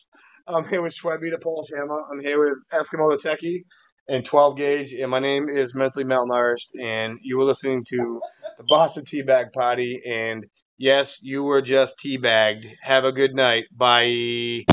I'm here with Shwebby the Polish Hammer. I'm here with Eskimo the Techie and 12 Gage. And my name is Mentally Malnourished. And you were listening to the Boston Teabag Potty. And yes, you were just teabagged. Have a good night. Bye.